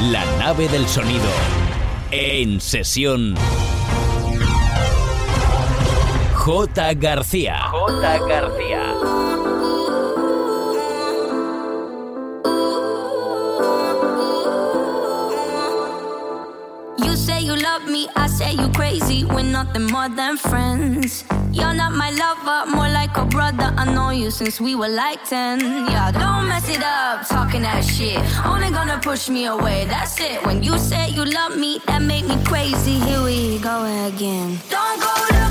La nave del sonido. En sesión. J. García. J. García. You say you love me, I say you crazy. We're nothing more than friends. You're not my lover, more like a brother. I know you since we were like 10. Yeah, don't mess it up, talking that shit. Only gonna push me away, that's it. When you say you love me, that make me crazy. Here we go again. Don't go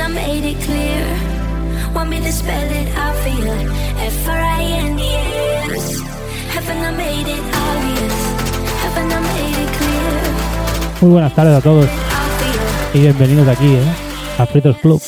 I made it clear. Want me to spell it I Muy buenas tardes a todos y bienvenidos aquí. ¿eh? A Fritos Club.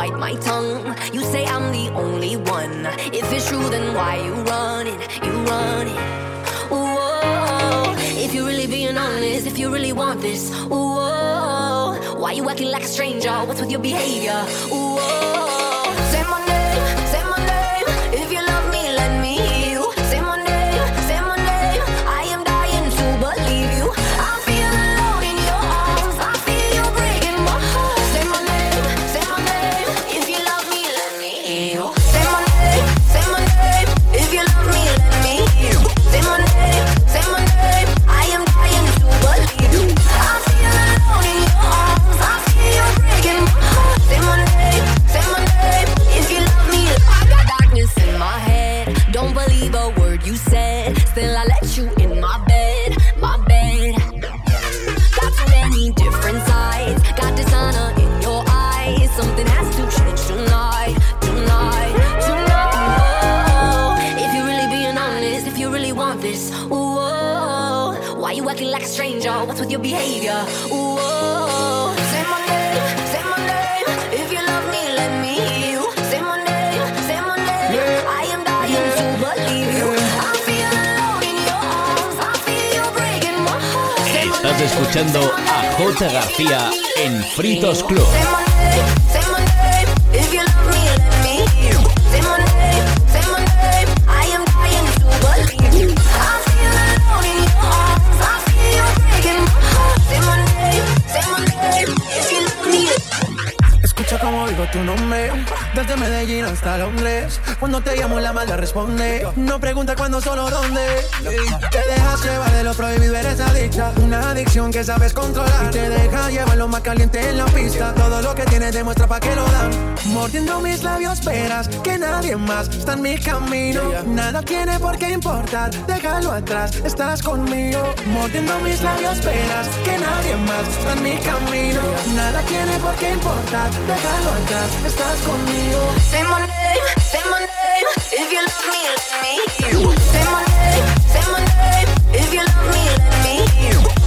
bite my tongue. You say I'm the only one. If it's true, then why you running? You running? Whoa. If you're really being honest, if you really want this, whoa. Why you acting like a stranger? What's with your behavior? escuchando a J. García en Fritos Club. Escucha como digo tu nombre, desde Medellín hasta Londres. Cuando te llamo la mala responde, no pregunta cuándo, solo dónde. Te dejas llevar de lo prohibido, eres adicta que sabes controlar. Y te deja llevar lo más caliente en la pista. Todo lo que tienes demuestra pa' que lo dan. Mordiendo mis labios, verás que nadie más está en mi camino. Nada tiene por qué importar, déjalo atrás, estás conmigo. Mordiendo mis labios, verás que nadie más está en mi camino. Nada tiene por qué importar, déjalo atrás, estás conmigo. Say my name, say my name. If you love me, let me. Say my name.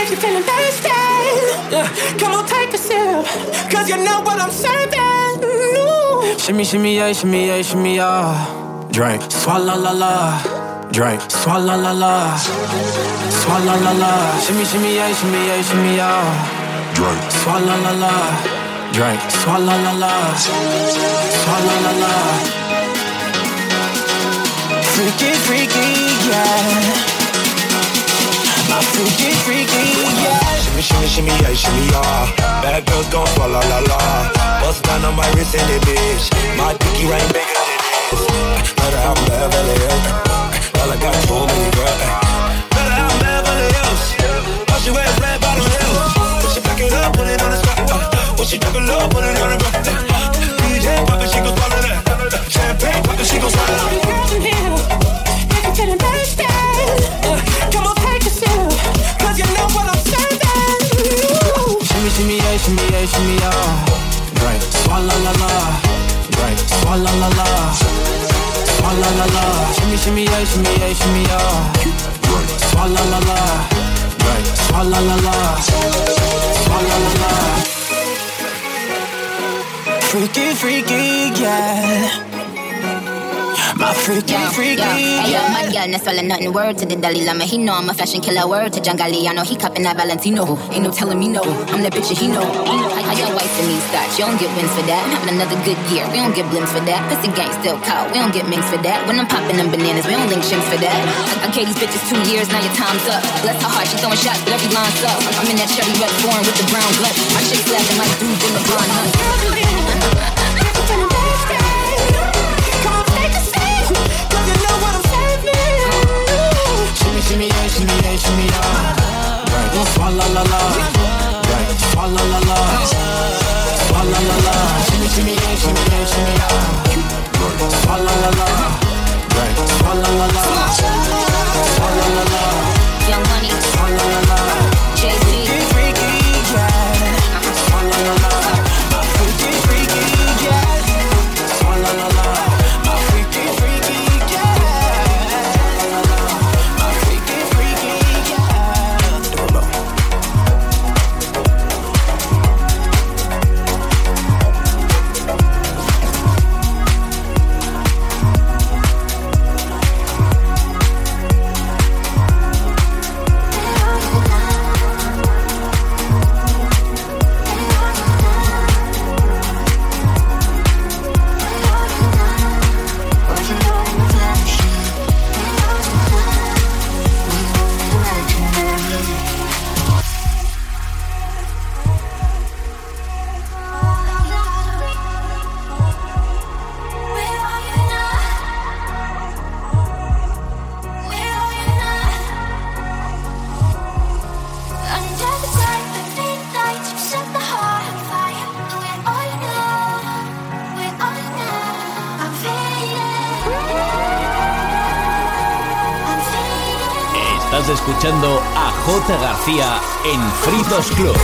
If you're feeling thirsty, yeah, come on, take a sip. Cause you know what I'm serving. Ooh. Shimmy, shimmy, yeah, shimmy, yeah, shimmy, yeah. Drink. Swalla la la. Drink. Swalla la la. Swalla la la. Shimmy, shimmy, yeah, shimmy, yeah, shimmy, yeah. Drink. Swalla la la. Drink. Swalla la la. Swalla la la. Freaky, freaky, yeah. My freaky, freaky, yeah. Shimmy, shimmy, shimmy, yeah, shimmy, yeah. Bad girls gon' fall, la la la. Bust down on my wrist and it, bitch. My dicky ring bigger than this. Better have Beverly Hills. Girl, I got too many girls. Better have Beverly Hills. All she wear red bottom heels. When she back it up, put it on the spot. When she talk a low, put it on the ground. DJ pop it, she gon' swallow that. Champagne pop it, she gon' swallow that. Shimmy yeah, shimmy yeah. Drink. Swalla la la, drink. Swalla la la, swalla la la. Shimmy shimmy yeah, shimmy yeah, shimmy yeah. Drink. Swalla la la, drink. Swalla la la, swalla la la. Freaky, freaky, yeah. My freaky, Yo, freaky, yo, hey, yo, my yeah. girl, not swallow nothing. Word to the Dalai Lama, he know I'm a fashion killer. Word to Jangali, I know he cupping that Valentino. Ain't no telling me no, I'm that bitch that he know. I, your wife and me start? You don't get wins for that. I'm having another good year, we don't get blimps for that. Pussy gang still caught, we don't get minks for that. When I'm popping them bananas, we don't link chimps for that. I, I gave these bitches two years, now your time's up. Bless her heart, she throwing shots, but every line's up. I'm in that cherry red foreign with the brown blood. My chick laughing like dudes in the blonde. Shimmy, shimmy, yeah, shimmy, yeah, shimmy, yeah. Right. Swalla la la. Right. Swalla la la. Swalla la la. Shimmy, shimmy, yeah, shimmy, yeah, shimmy, yeah. Right. Swalla la la. Right. Swalla la la. Swalla la la. Money, Swalla la la. Estás escuchando a J. García en Fritos Club.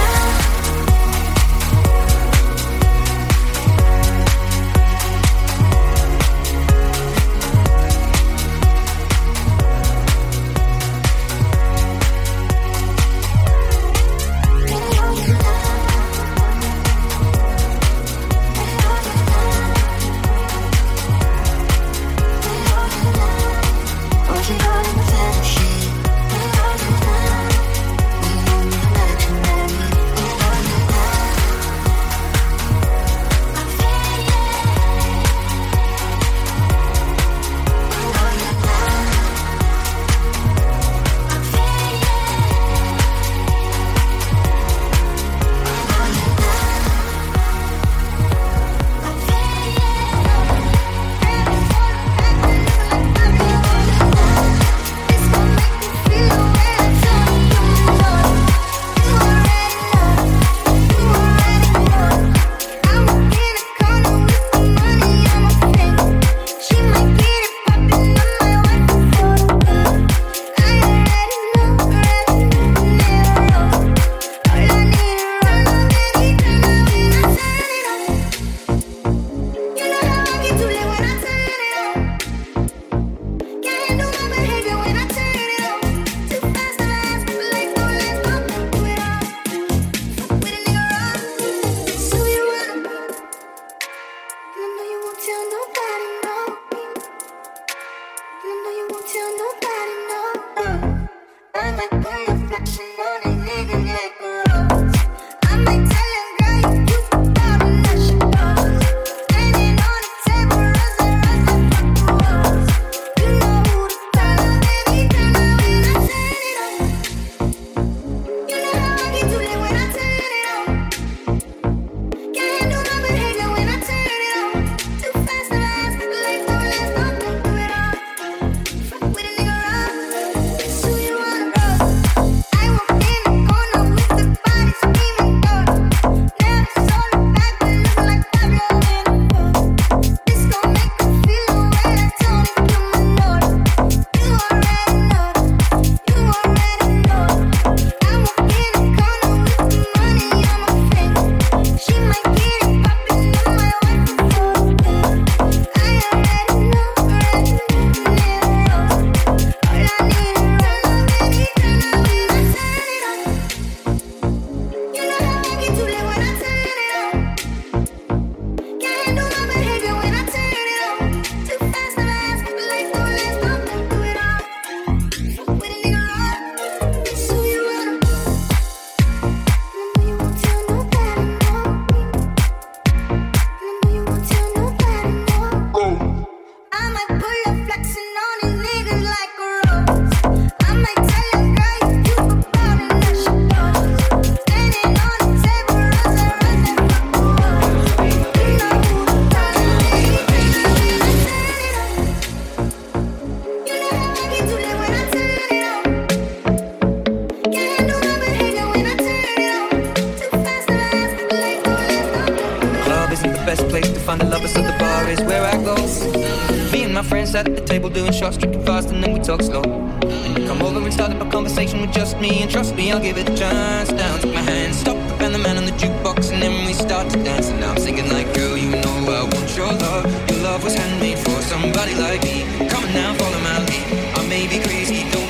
Sat at the table doing shots, drinking fast, and then we talk slow. And you come over and start up a conversation with just me, and trust me, I'll give it a chance. Down, take my hand, stop, and the man on the jukebox, and then we start to dance. And now I'm singing like, girl, you know I want your love. Your love was handmade for somebody like me. Come on now, follow my lead. I may be crazy, don't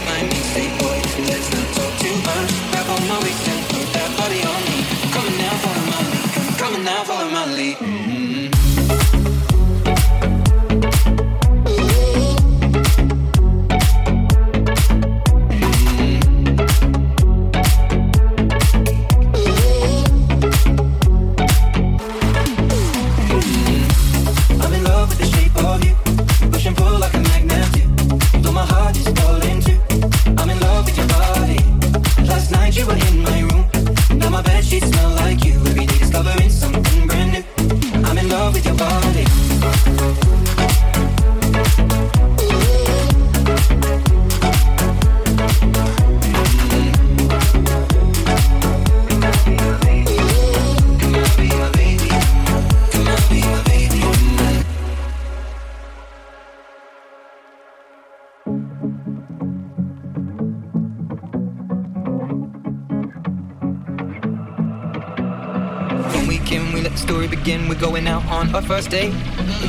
first date.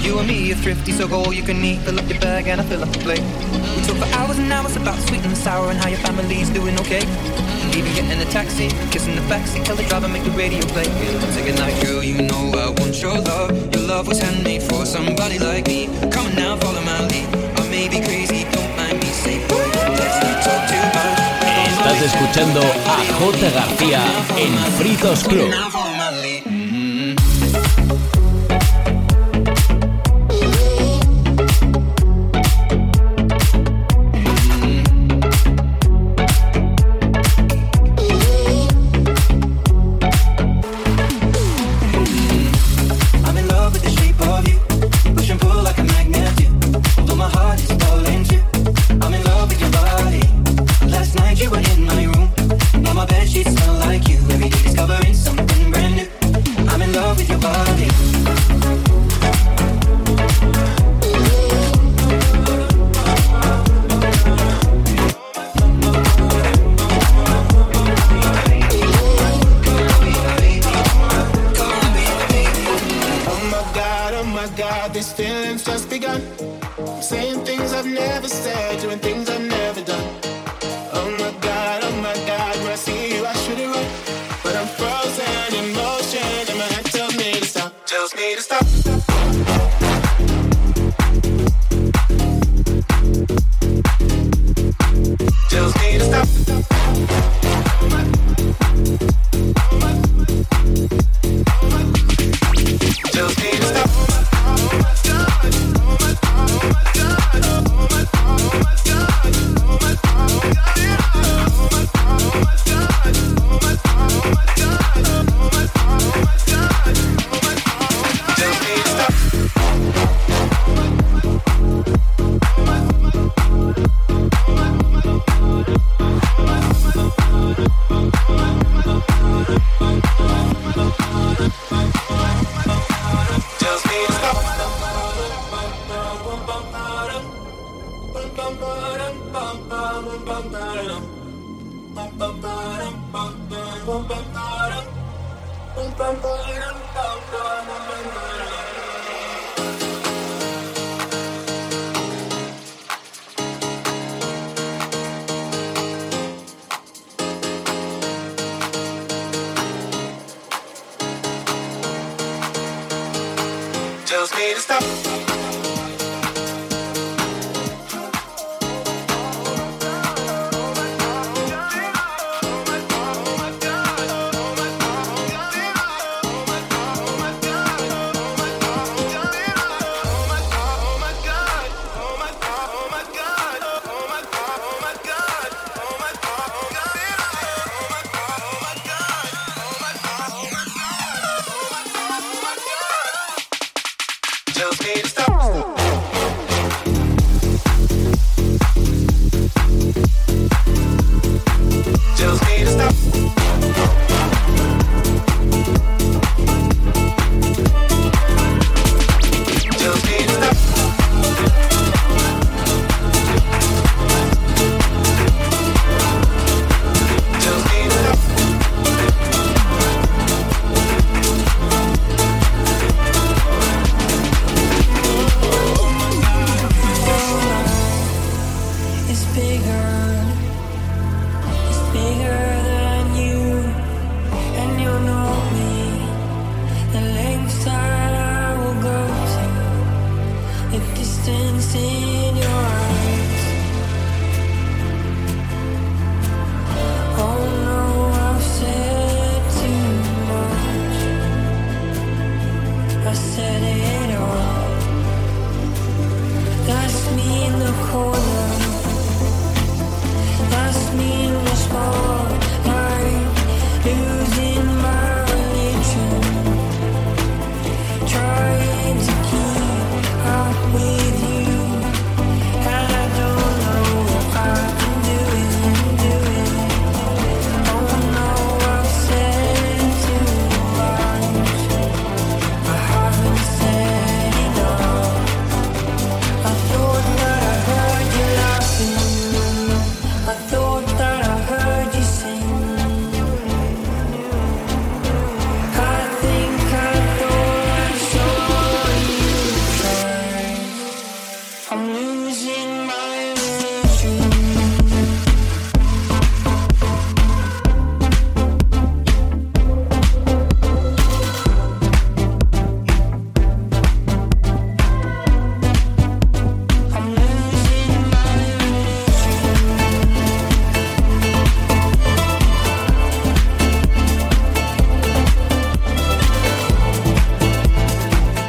You and me are thrifty, so go all you can eat. Fill up your bag and I fill up the plate. We talk for hours and hours about sweet and sour and how your family's doing okay. And even getting a taxi, kissing the backseat, tell the driver make the radio play. I'm singing girl, you know I want your love. Your love was handmade for somebody like me. Come on now, follow my lead. I may be crazy, don't mind me. Say, boy, let's not talk too much. Estás escuchando a J. García en Fritos Club.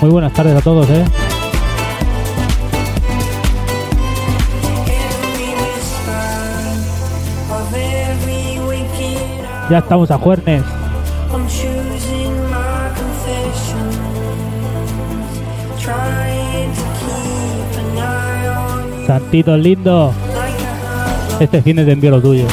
Muy buenas tardes a todos, ¿eh? Ya estamos a Juernes. Santitos lindo. Este cine te envío lo tuyo.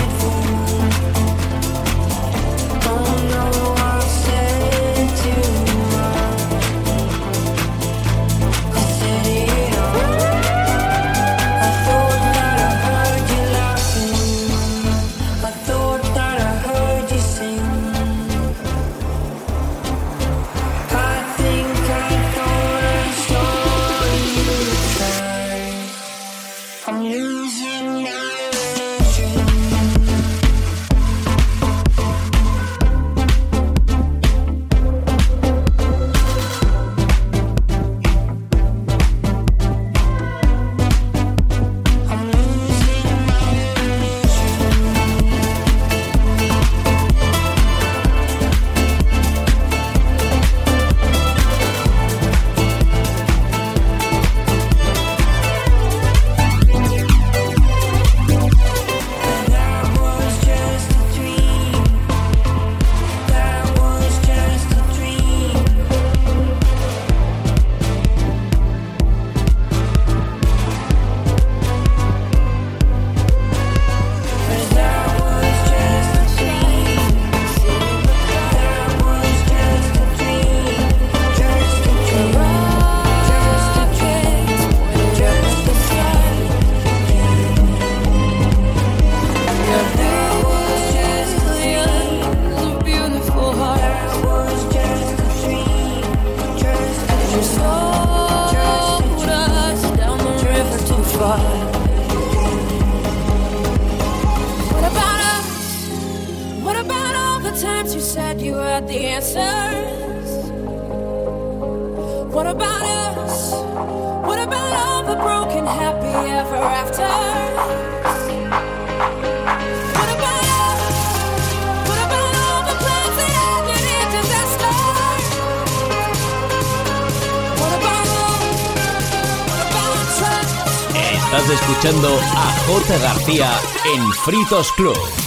Estás escuchando a J. García en Fritos Club.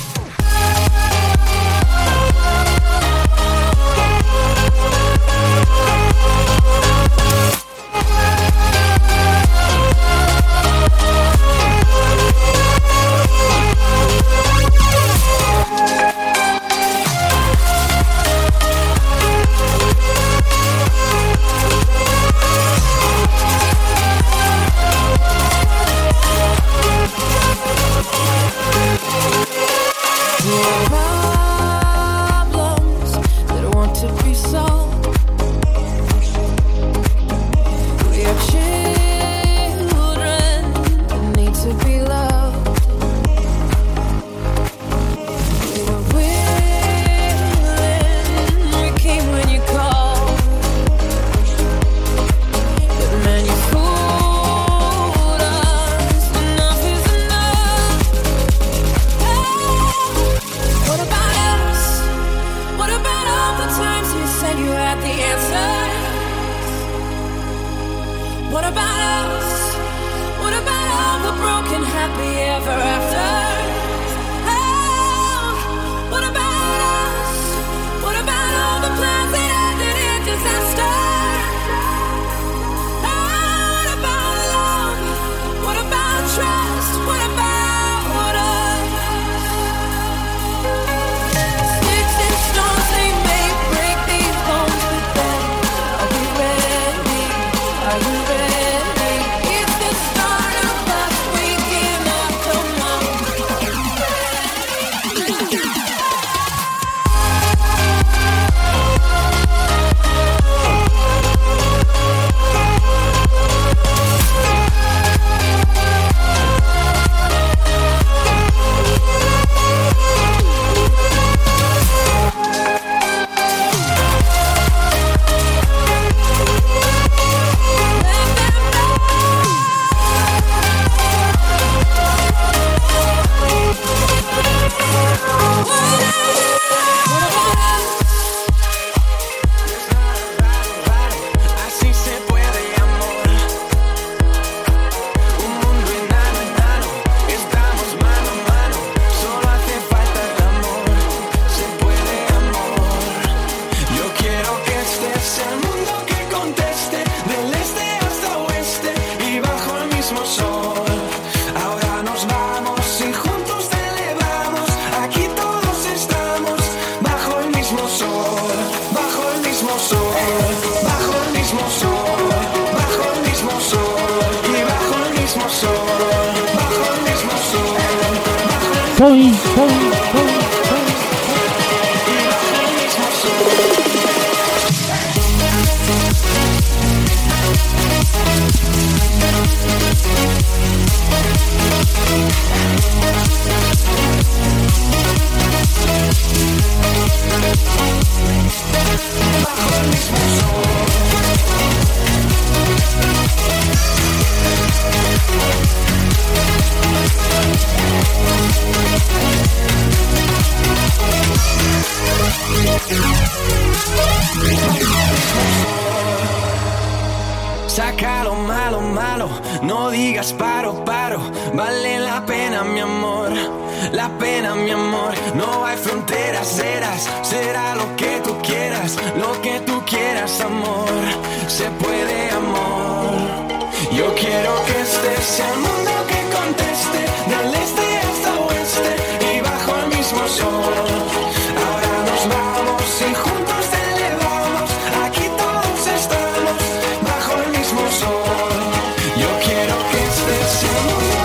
Estés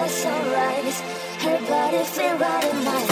must sunrise. Her body fit right in my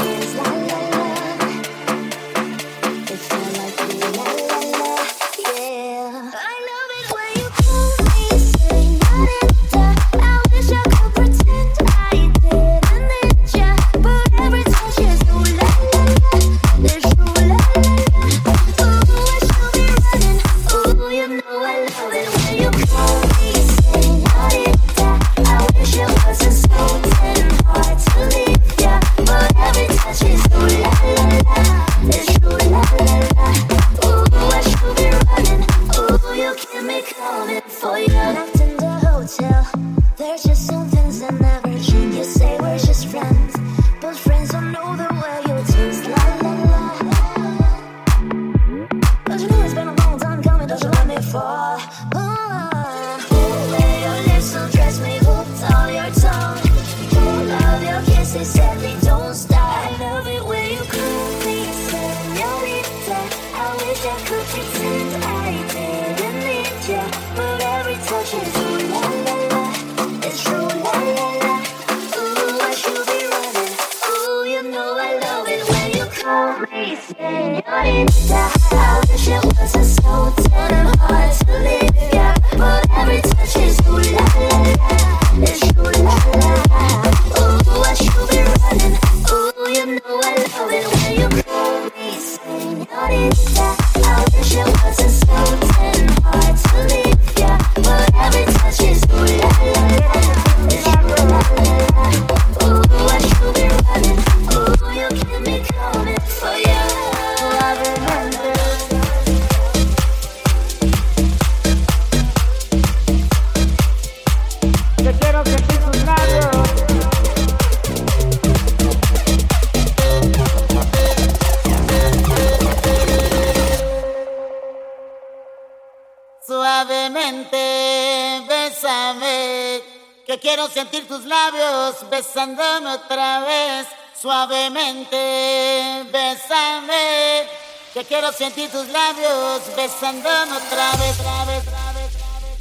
Sentí tus labios besándome otra vez, otra vez, otra vez, otra vez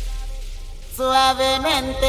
suavemente.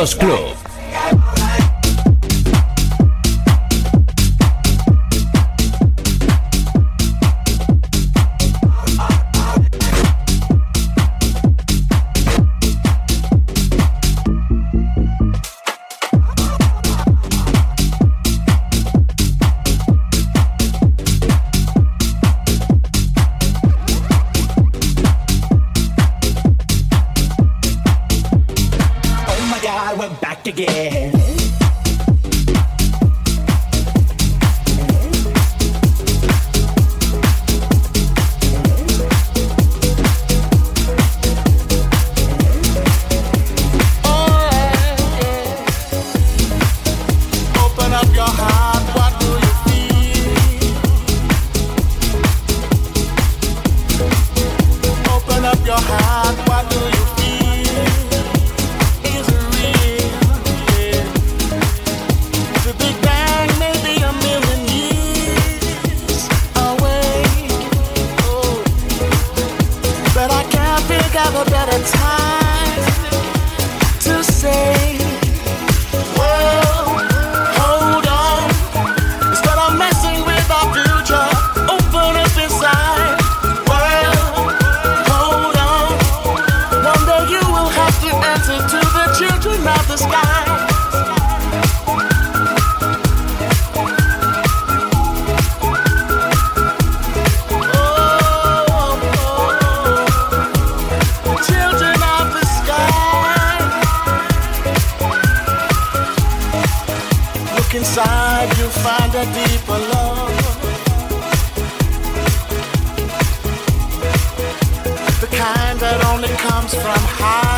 Motos from high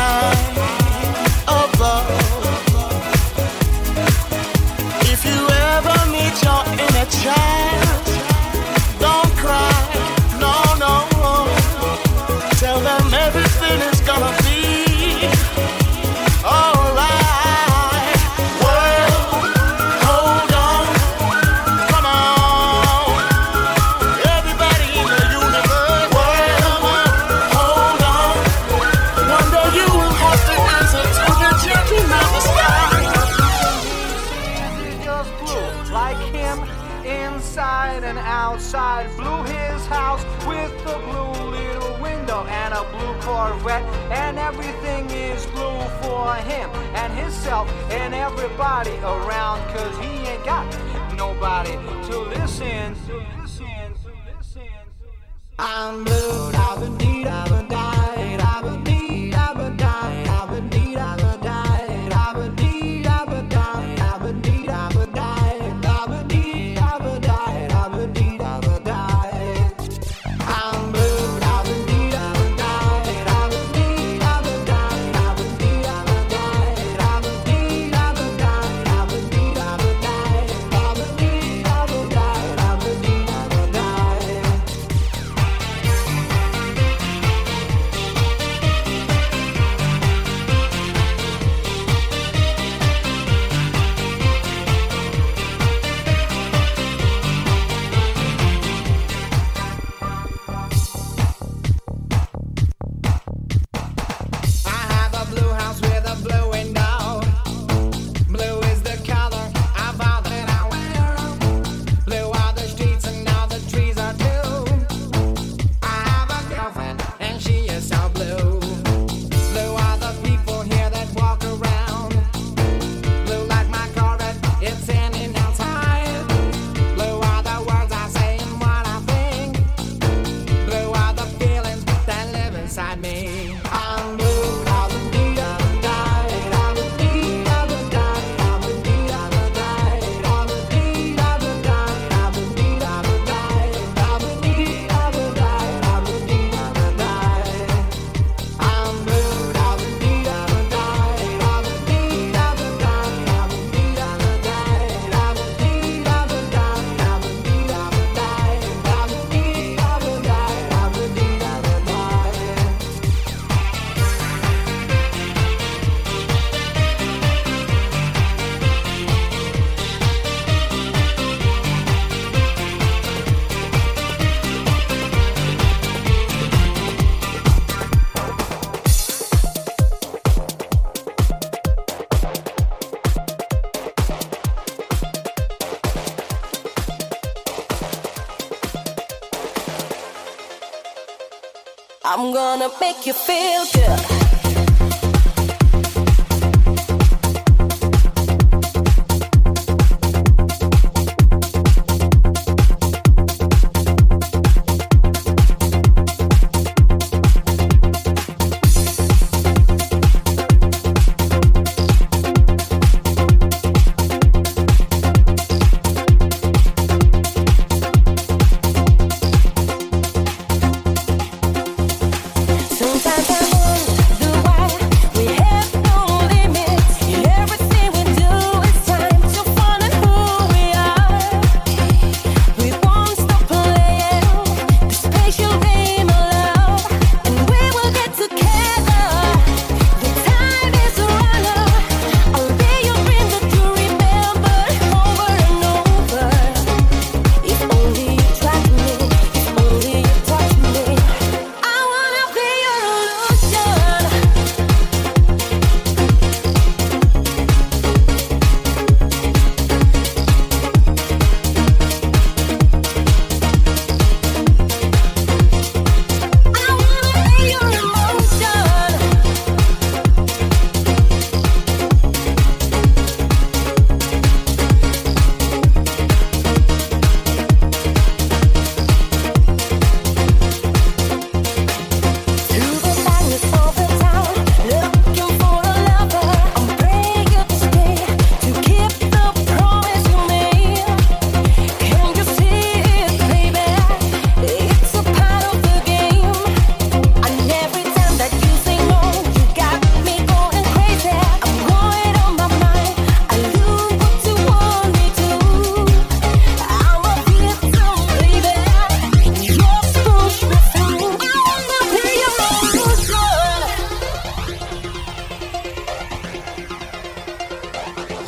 Gonna make you feel good.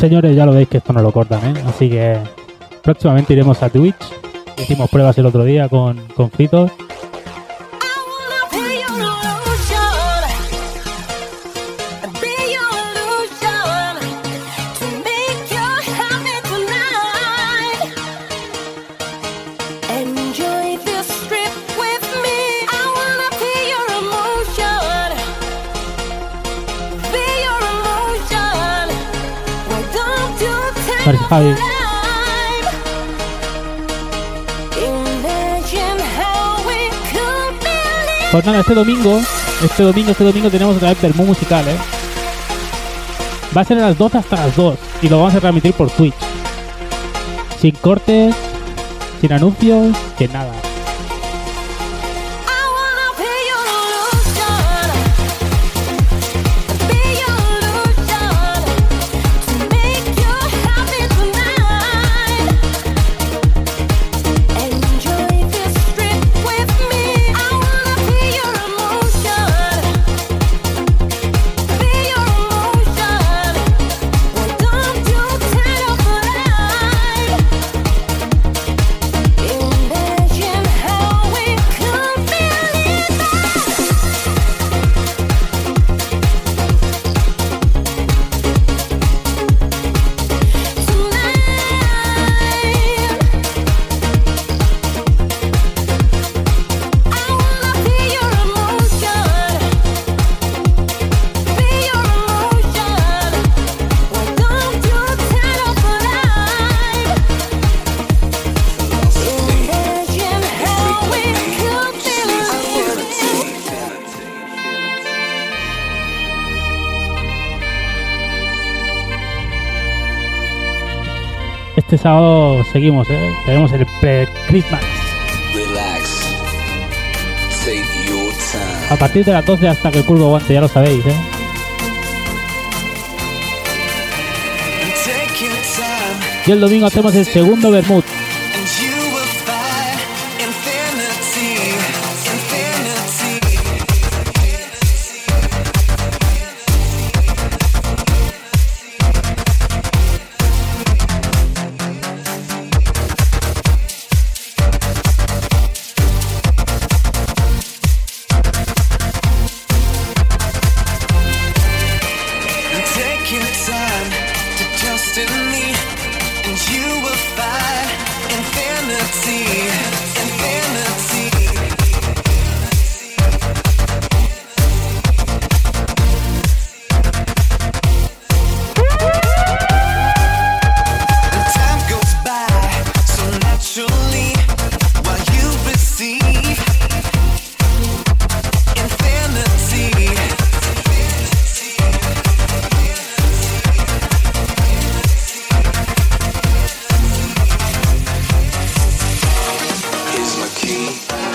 señores, ya lo veis que esto no lo cortan, ¿eh? Así que próximamente iremos a Twitch. Hicimos pruebas el otro día con, con Fritos Pues nada, este domingo, este domingo, este domingo tenemos otra vez Bermú Musical, ¿eh? Va a ser a las 2 hasta las 2 y lo vamos a transmitir por Twitch. Sin cortes, sin anuncios, sin nada. seguimos, ¿eh? tenemos el pre-Christmas. A partir de las 12 hasta que el curvo aguante, ya lo sabéis, ¿eh? Y el domingo hacemos el segundo Bermud. You.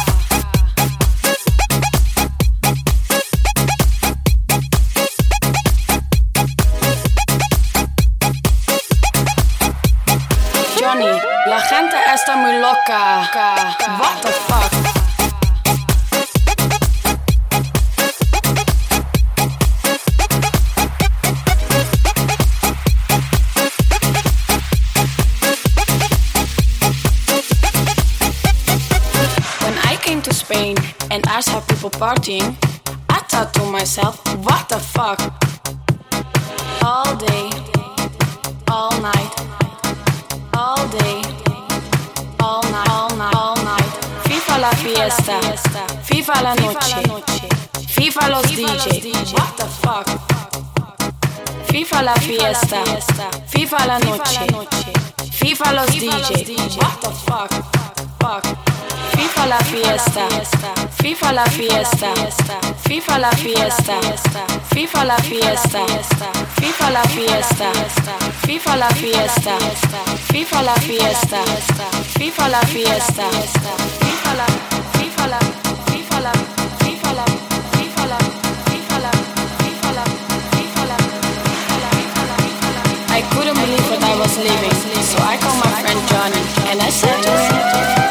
Partying, I thought to myself, what the fuck? All day, all night, all day, all night, all night, all night. FIFA la fiesta, FIFA la noche, FIFA los DJ. What the fuck? FIFA la fiesta, FIFA la noche, FIFA los DJ. What the fuck? Fuck. FIFA la fiesta, FIFA la fiesta, FIFA la fiesta, FIFA la fiesta, FIFA la fiesta, FIFA la fiesta, FIFA la fiesta, FIFA la fiesta, FIFA la, FIFA la, FIFA la, FIFA la, FIFA la, FIFA la, FIFA la, FIFA la, I couldn't believe what I was living, so I called my friend Johnny and I said to him.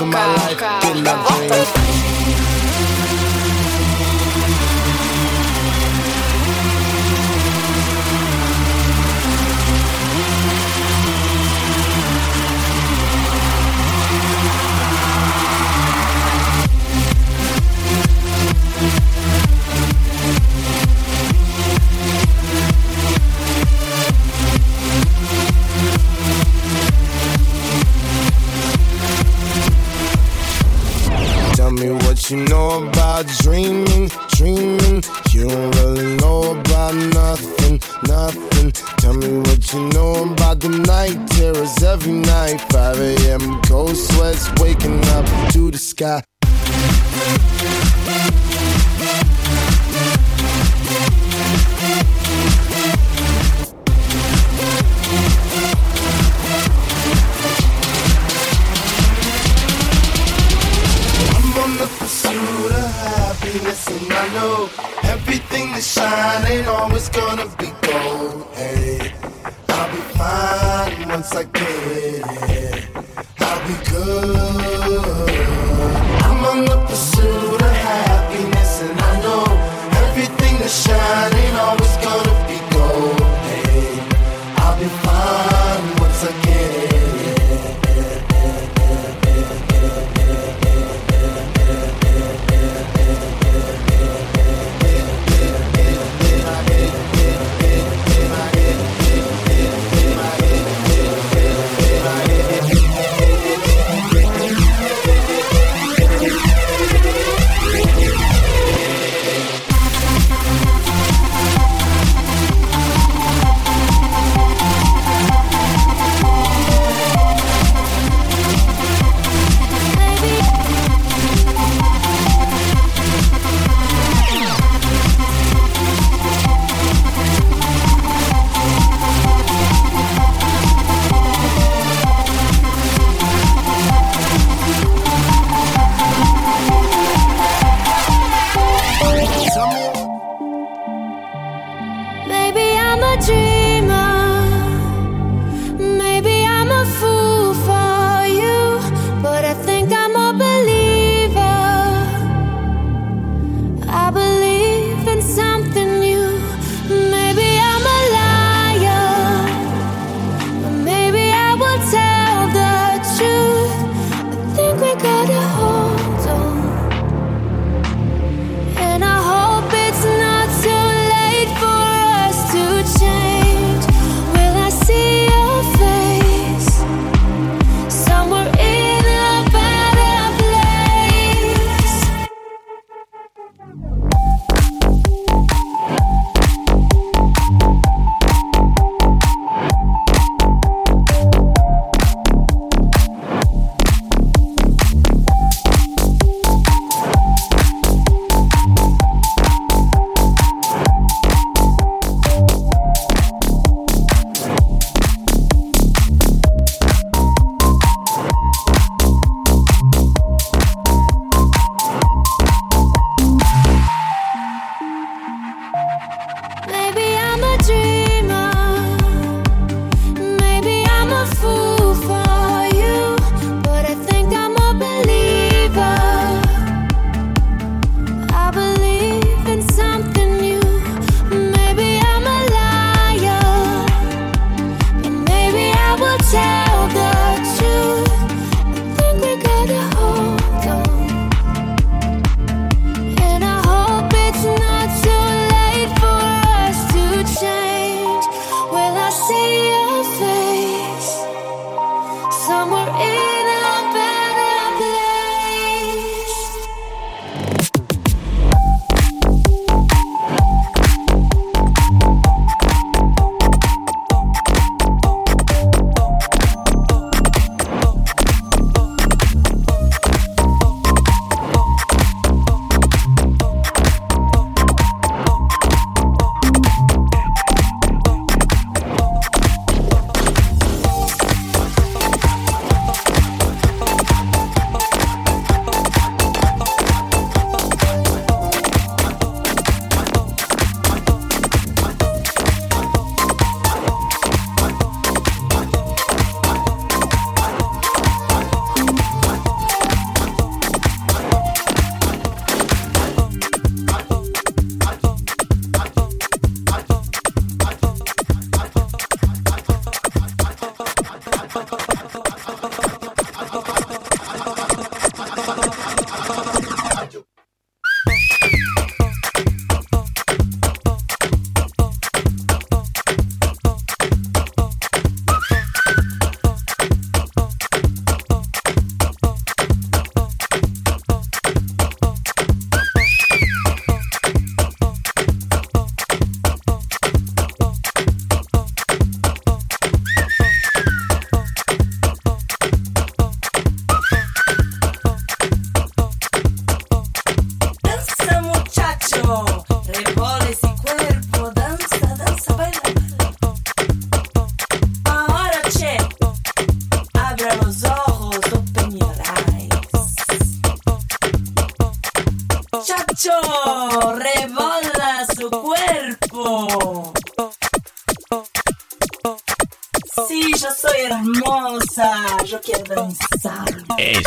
boca.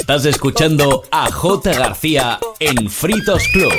Estás escuchando a J. García en Fritos Club.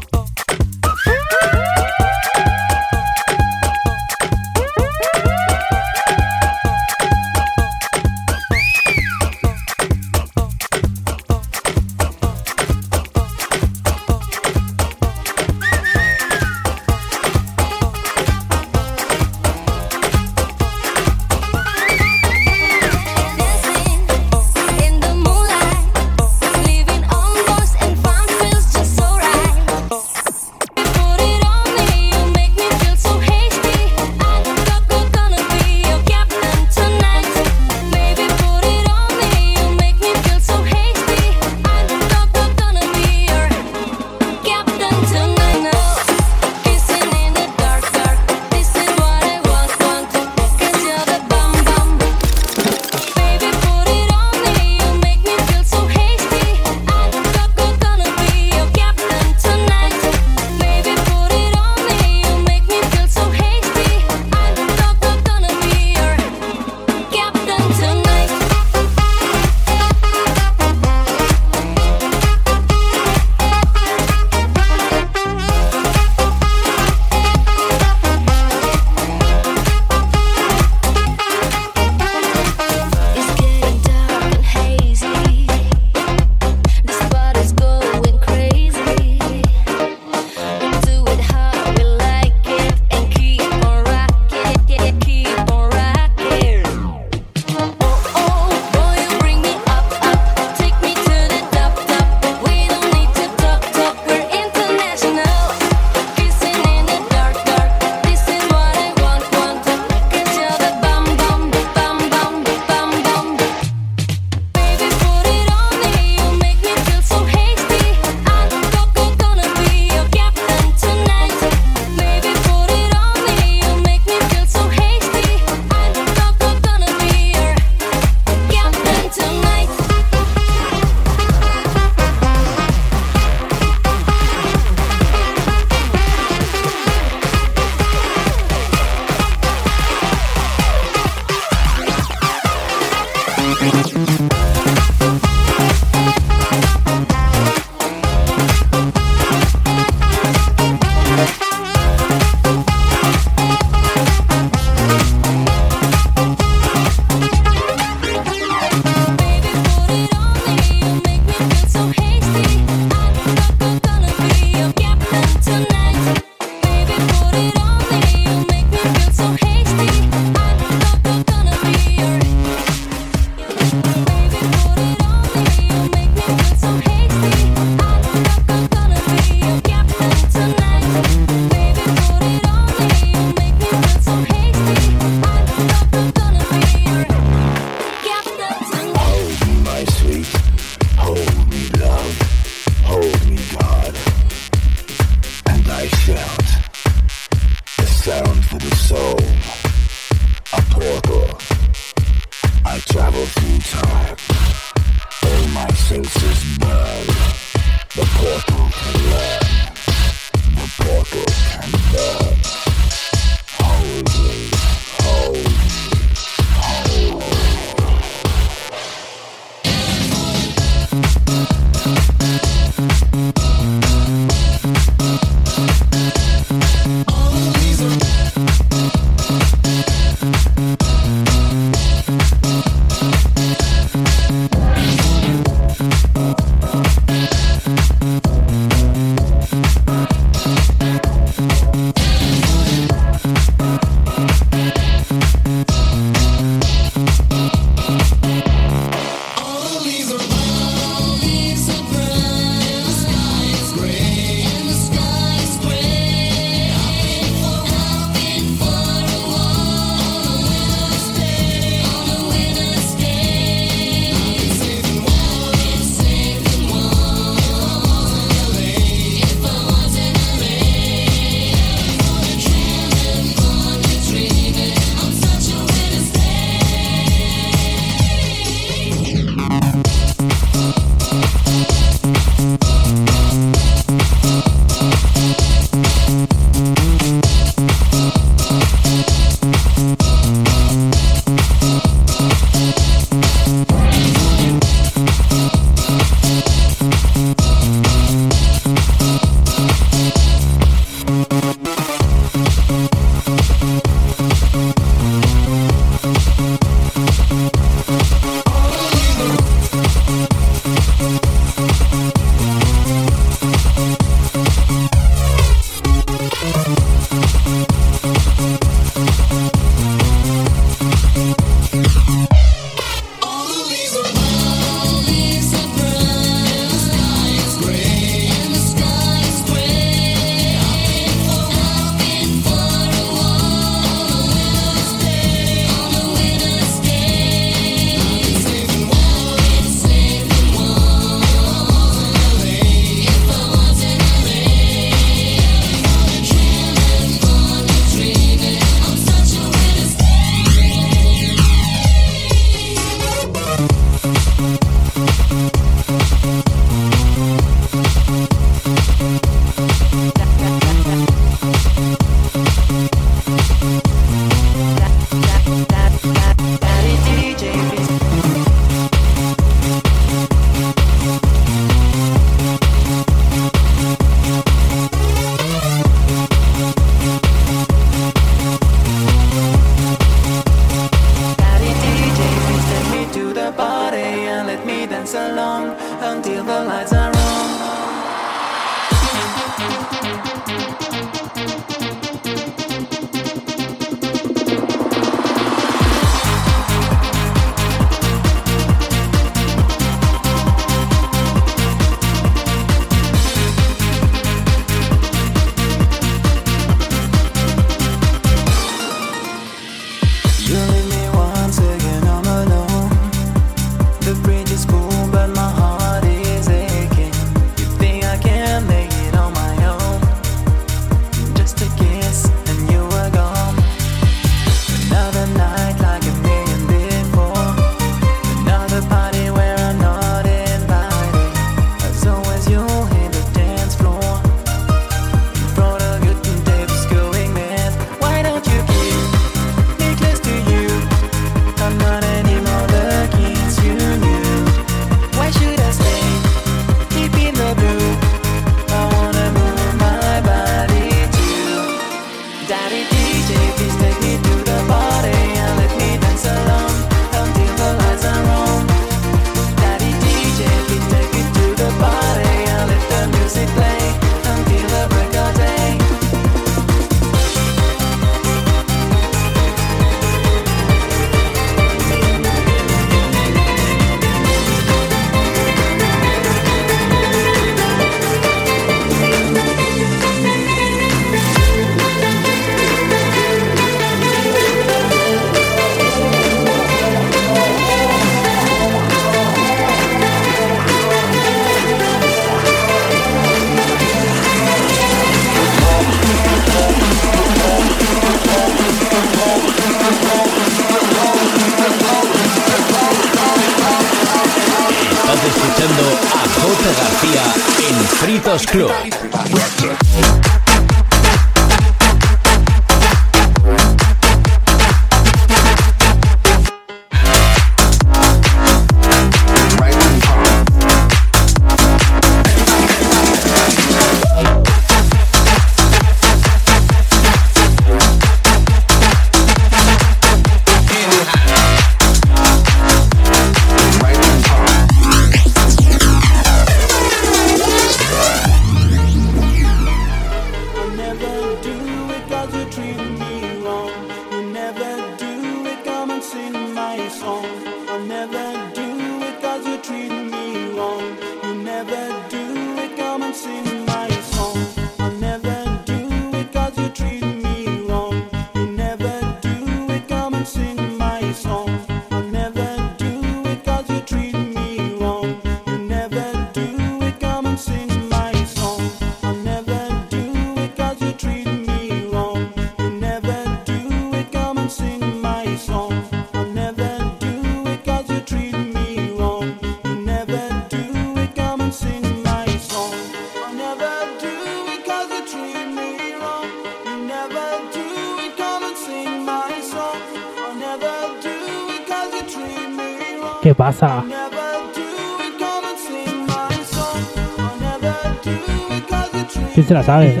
se la sabe.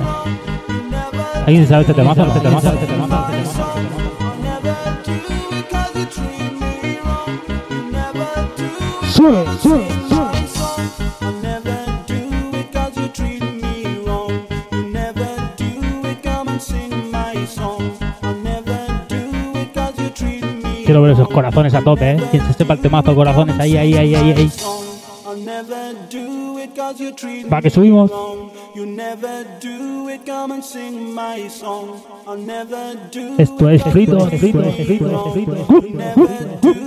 ¿Alguien sabe este temazo? Este temazo, este temazo, este sube, sube. Quiero ver esos corazones a tope, ¿eh? Quien se sepa el temazo, corazones ahí, ahí, ahí, ahí. ahí. Va, que subimos. Never do it come and sing Esto es frito, frito, frito, frito.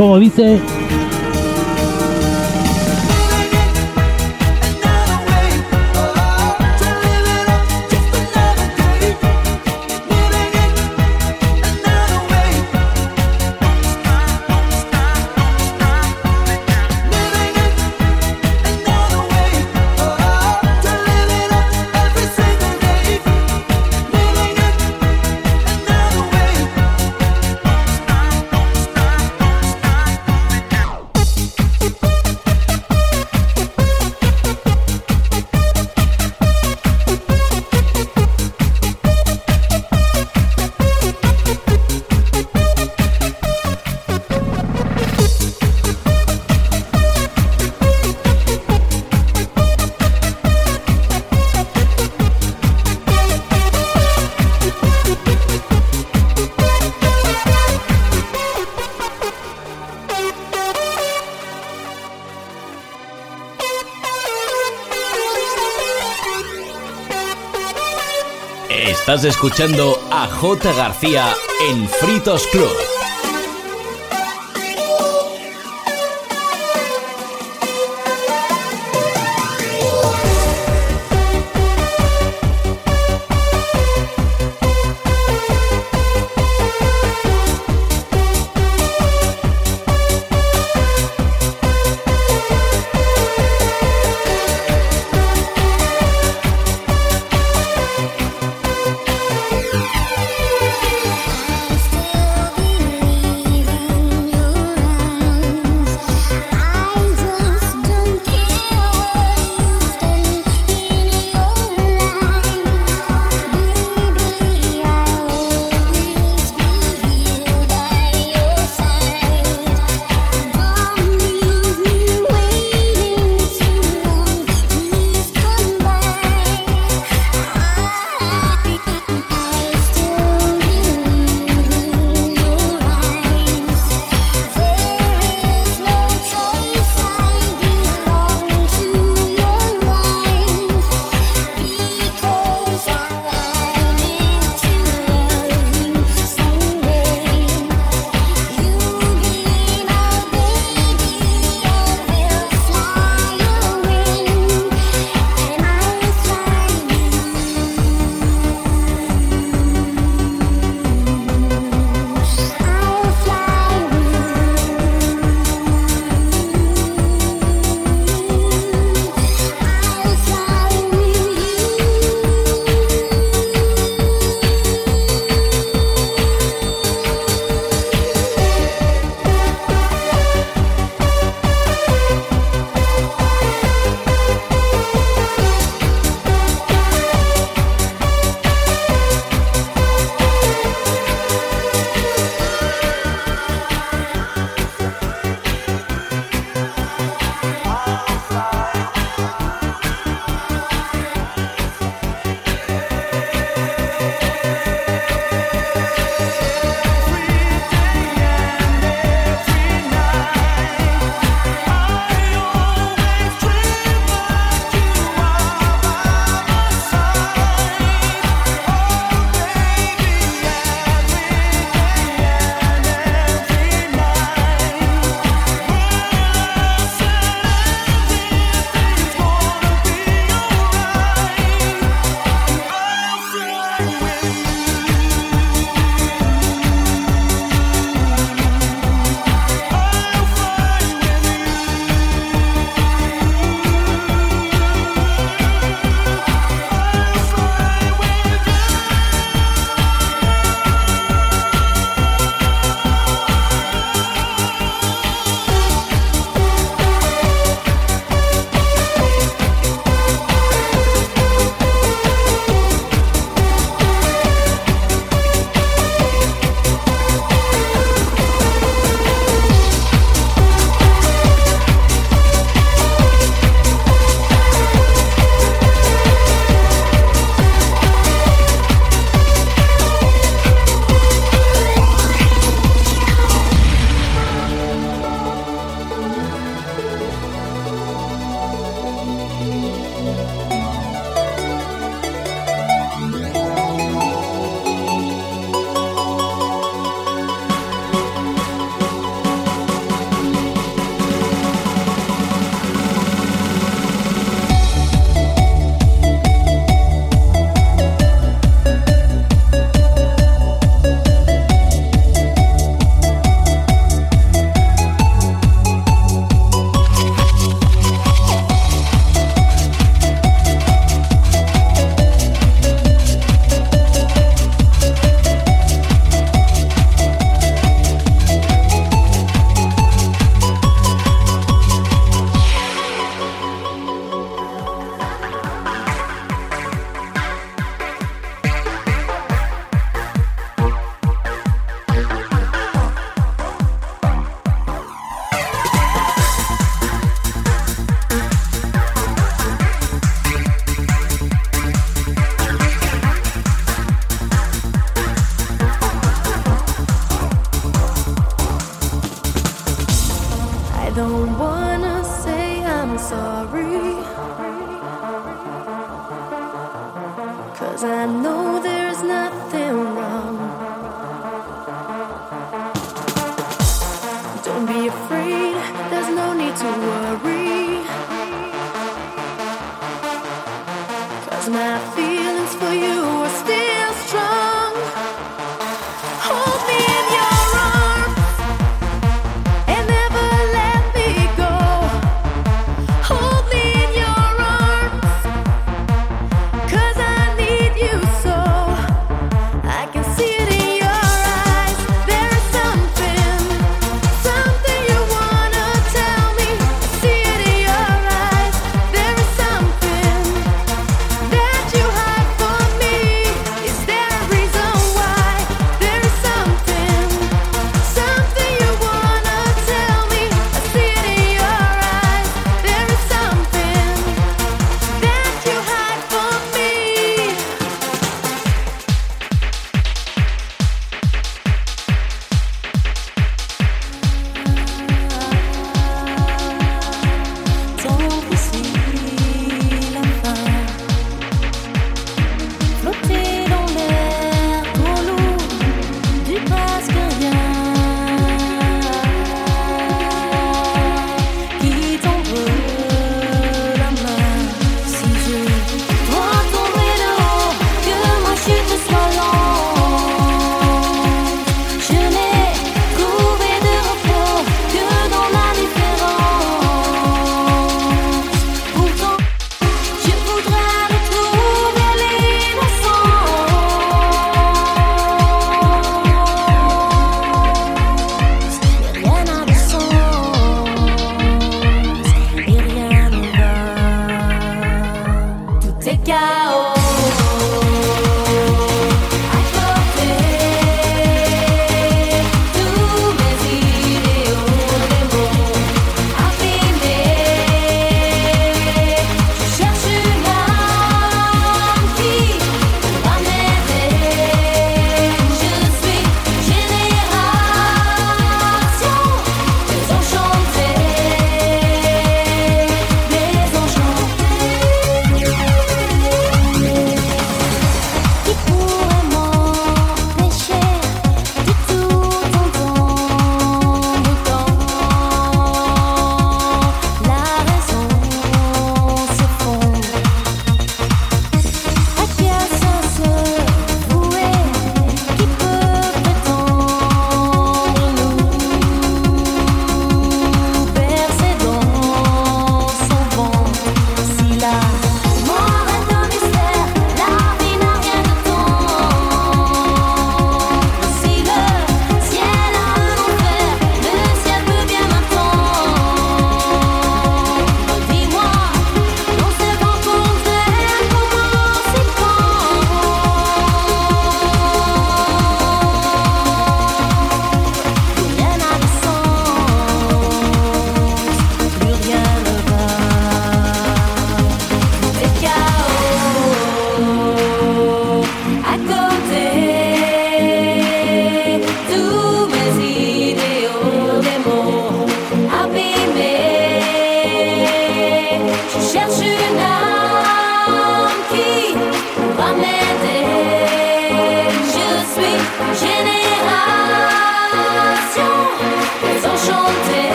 como dice Escuchando a J. García en Fritos Club.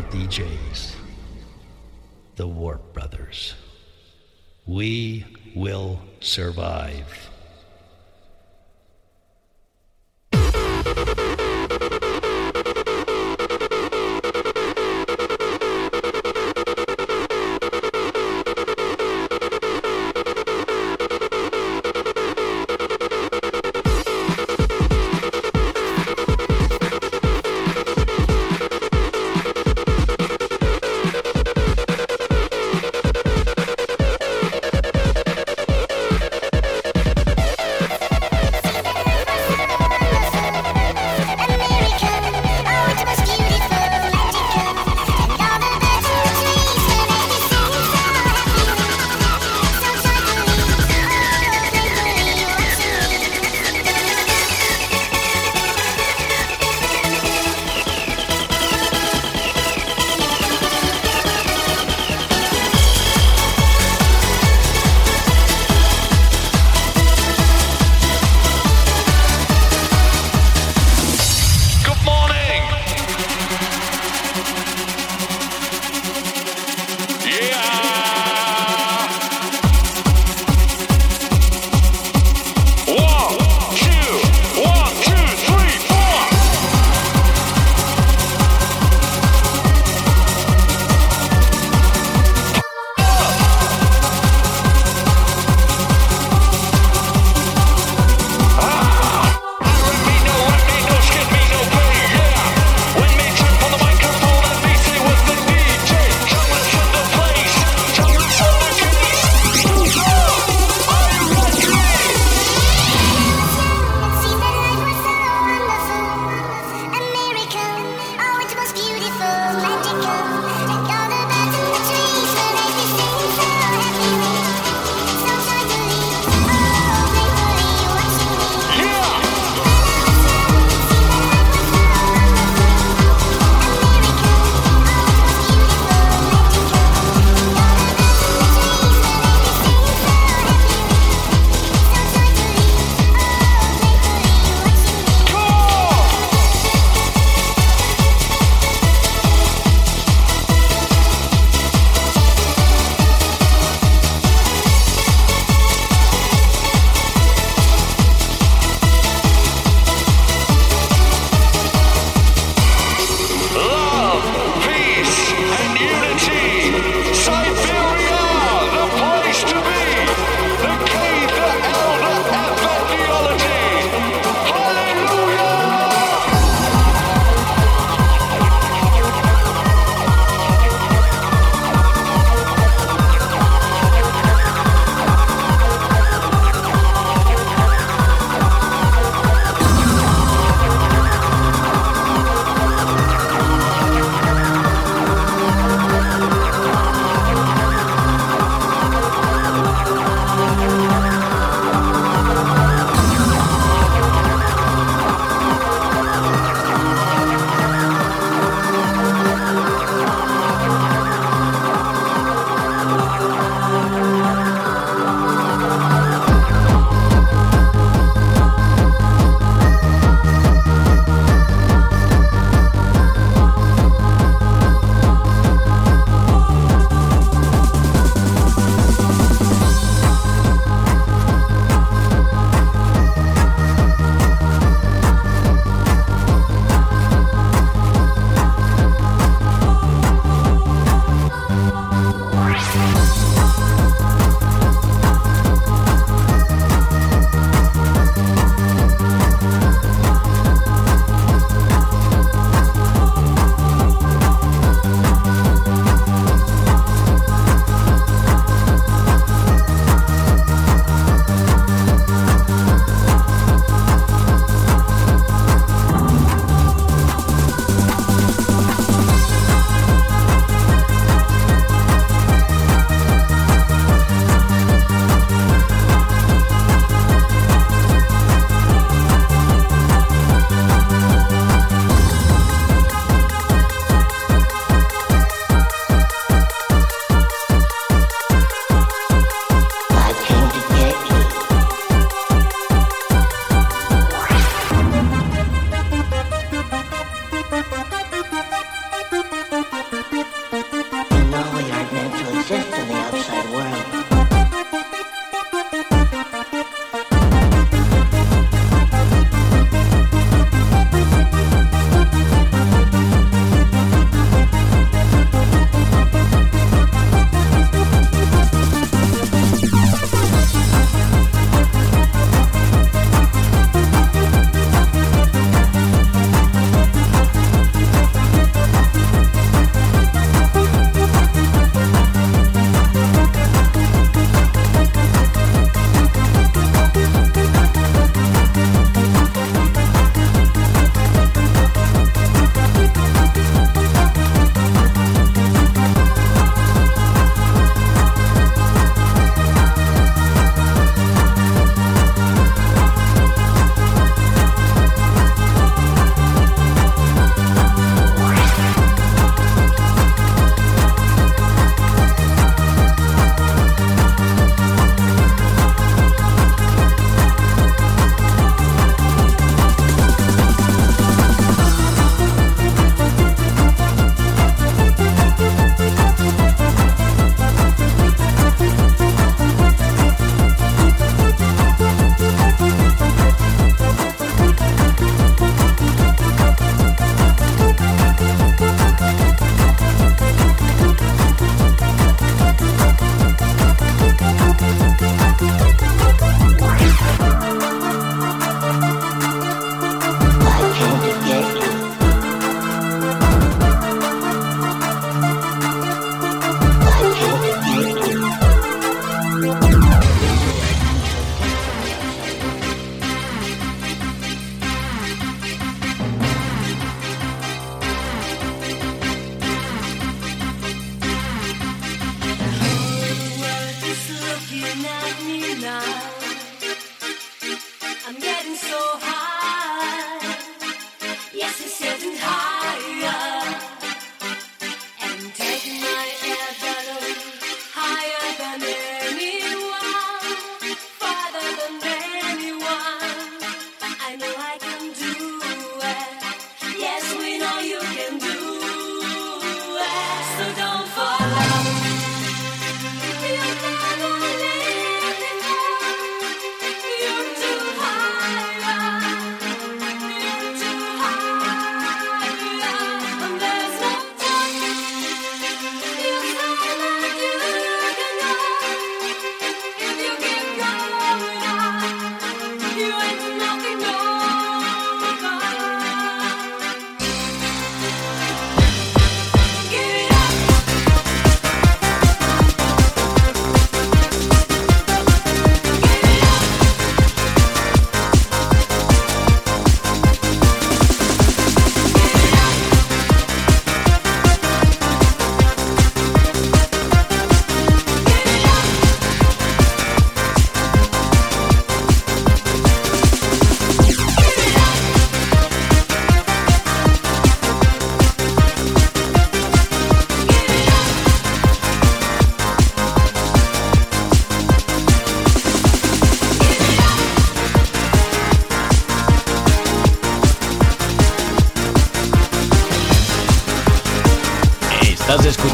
Favorite DJs, the Warp Brothers. We will survive.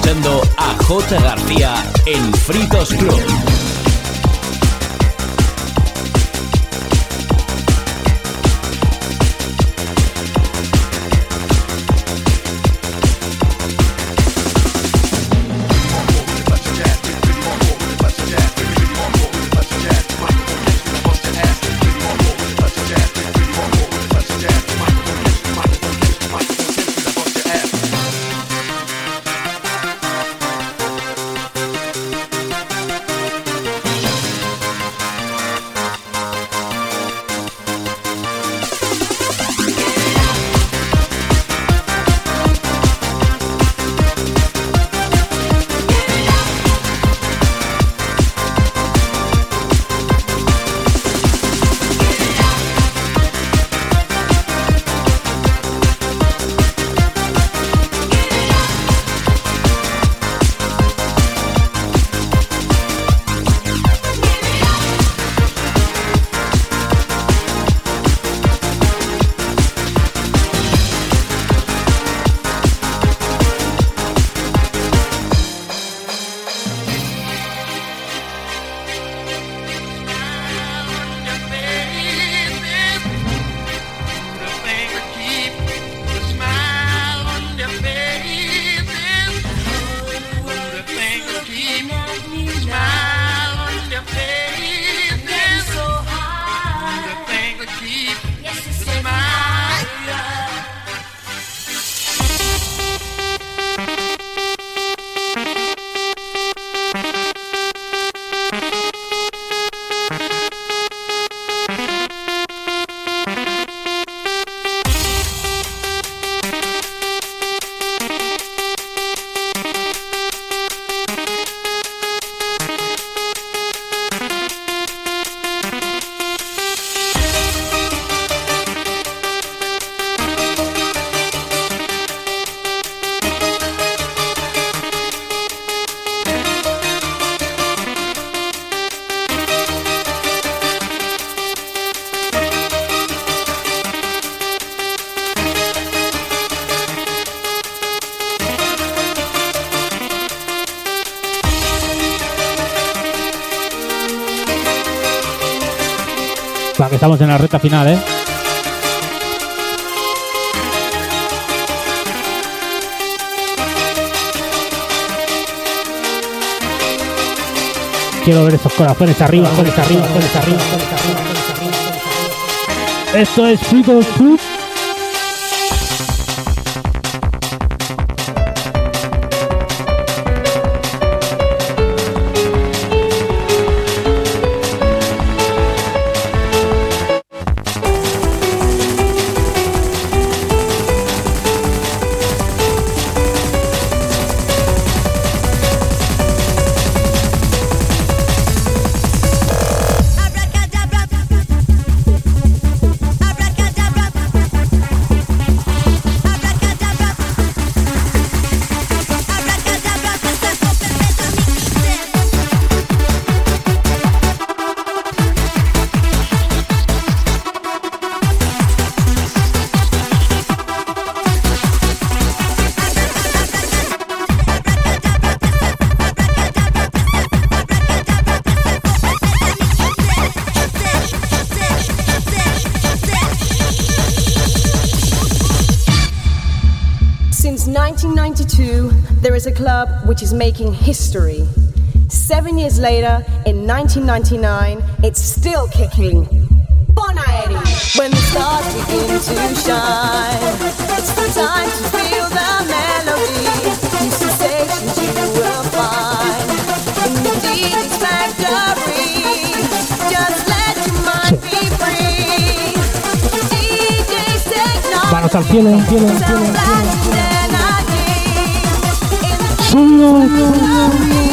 Escuchando a J. García en Fritos Club. Estamos en la recta final, ¿eh? Quiero ver esos corazones arriba, corazones arriba, corazones arriba, corazones arriba. Esto es Club. Since which is making history. Seven years later, in 1999, it's still kicking. Bon Aeri. When the stars begin to shine, it's the time to feel the melody. New sensations you will find in the DJ's factory. Just let your mind be free. DJ's technology. Manos al cielo, al cielo, al cielo, cielo. Flying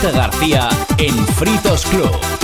García en Fritos Club.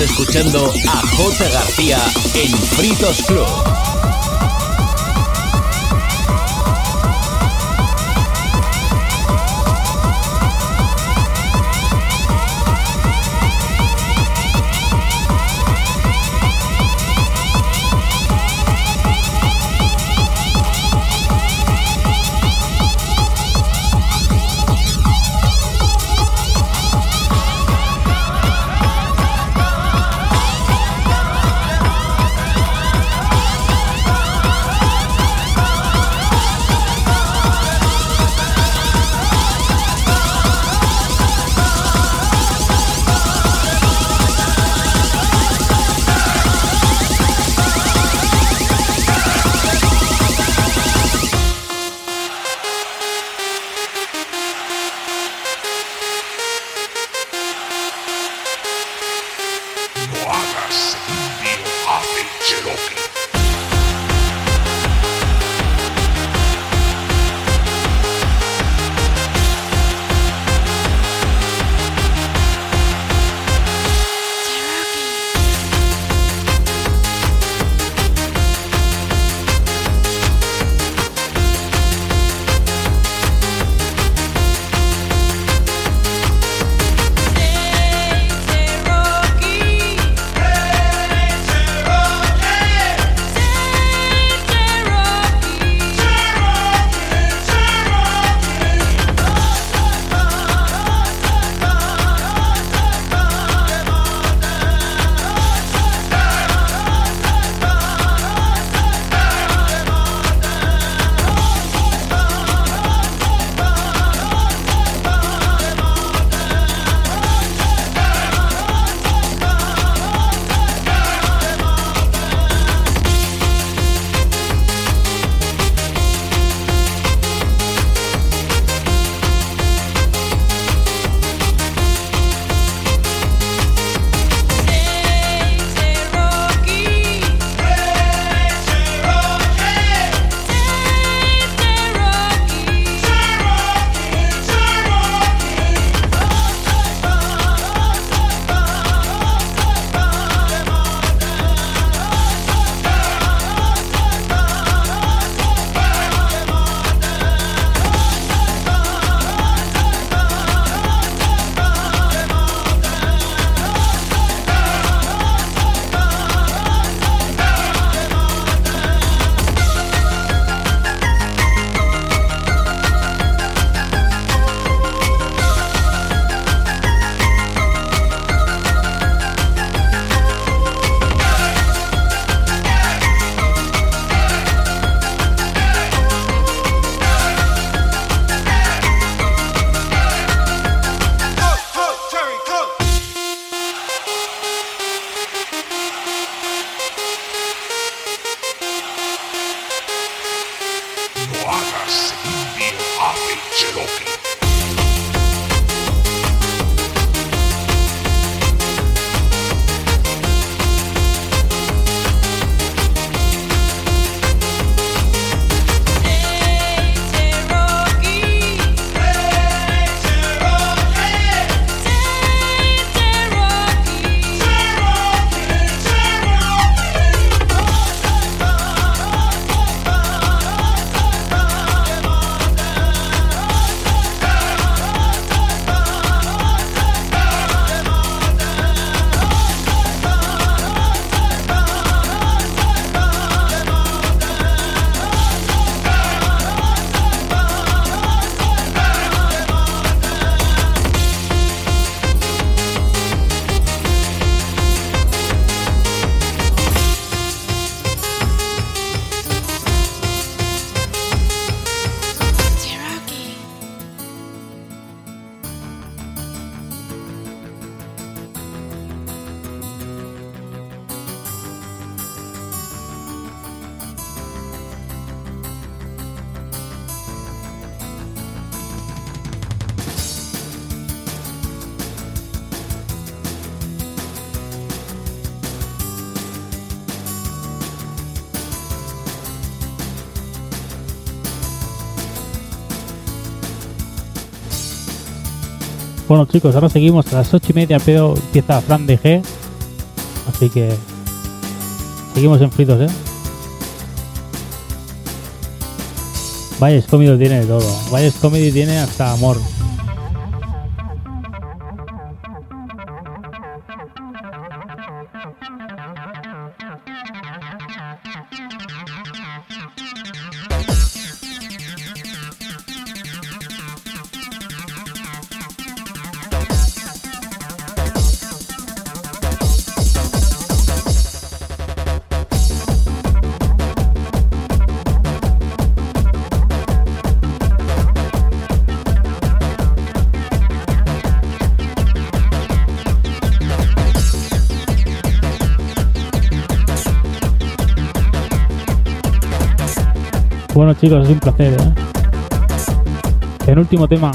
Escuchando a J. García en Fritos Club. Bueno chicos, ahora seguimos a las ocho y media, pero empieza Fran de G. Así que seguimos en fritos, ¿eh? Valles Comedy tiene de todo. Valles Comedy tiene hasta amor. Chicos, es un placer, ¿eh? Penúltimo tema.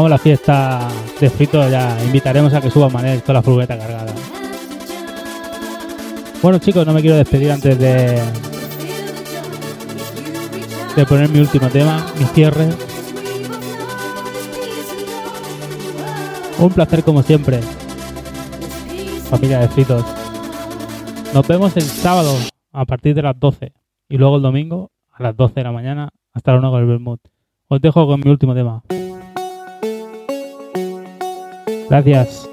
Hagamos la fiesta de frito ya invitaremos a que suba Manel con la furgoneta cargada. Bueno chicos, no me quiero despedir antes de, de poner mi último tema, mi cierre. Un placer como siempre. Familia de fritos. Nos vemos el sábado a partir de las 12 y luego el domingo a las 12 de la mañana hasta la 1 con el Bermud. Os dejo con mi último tema. Gracias.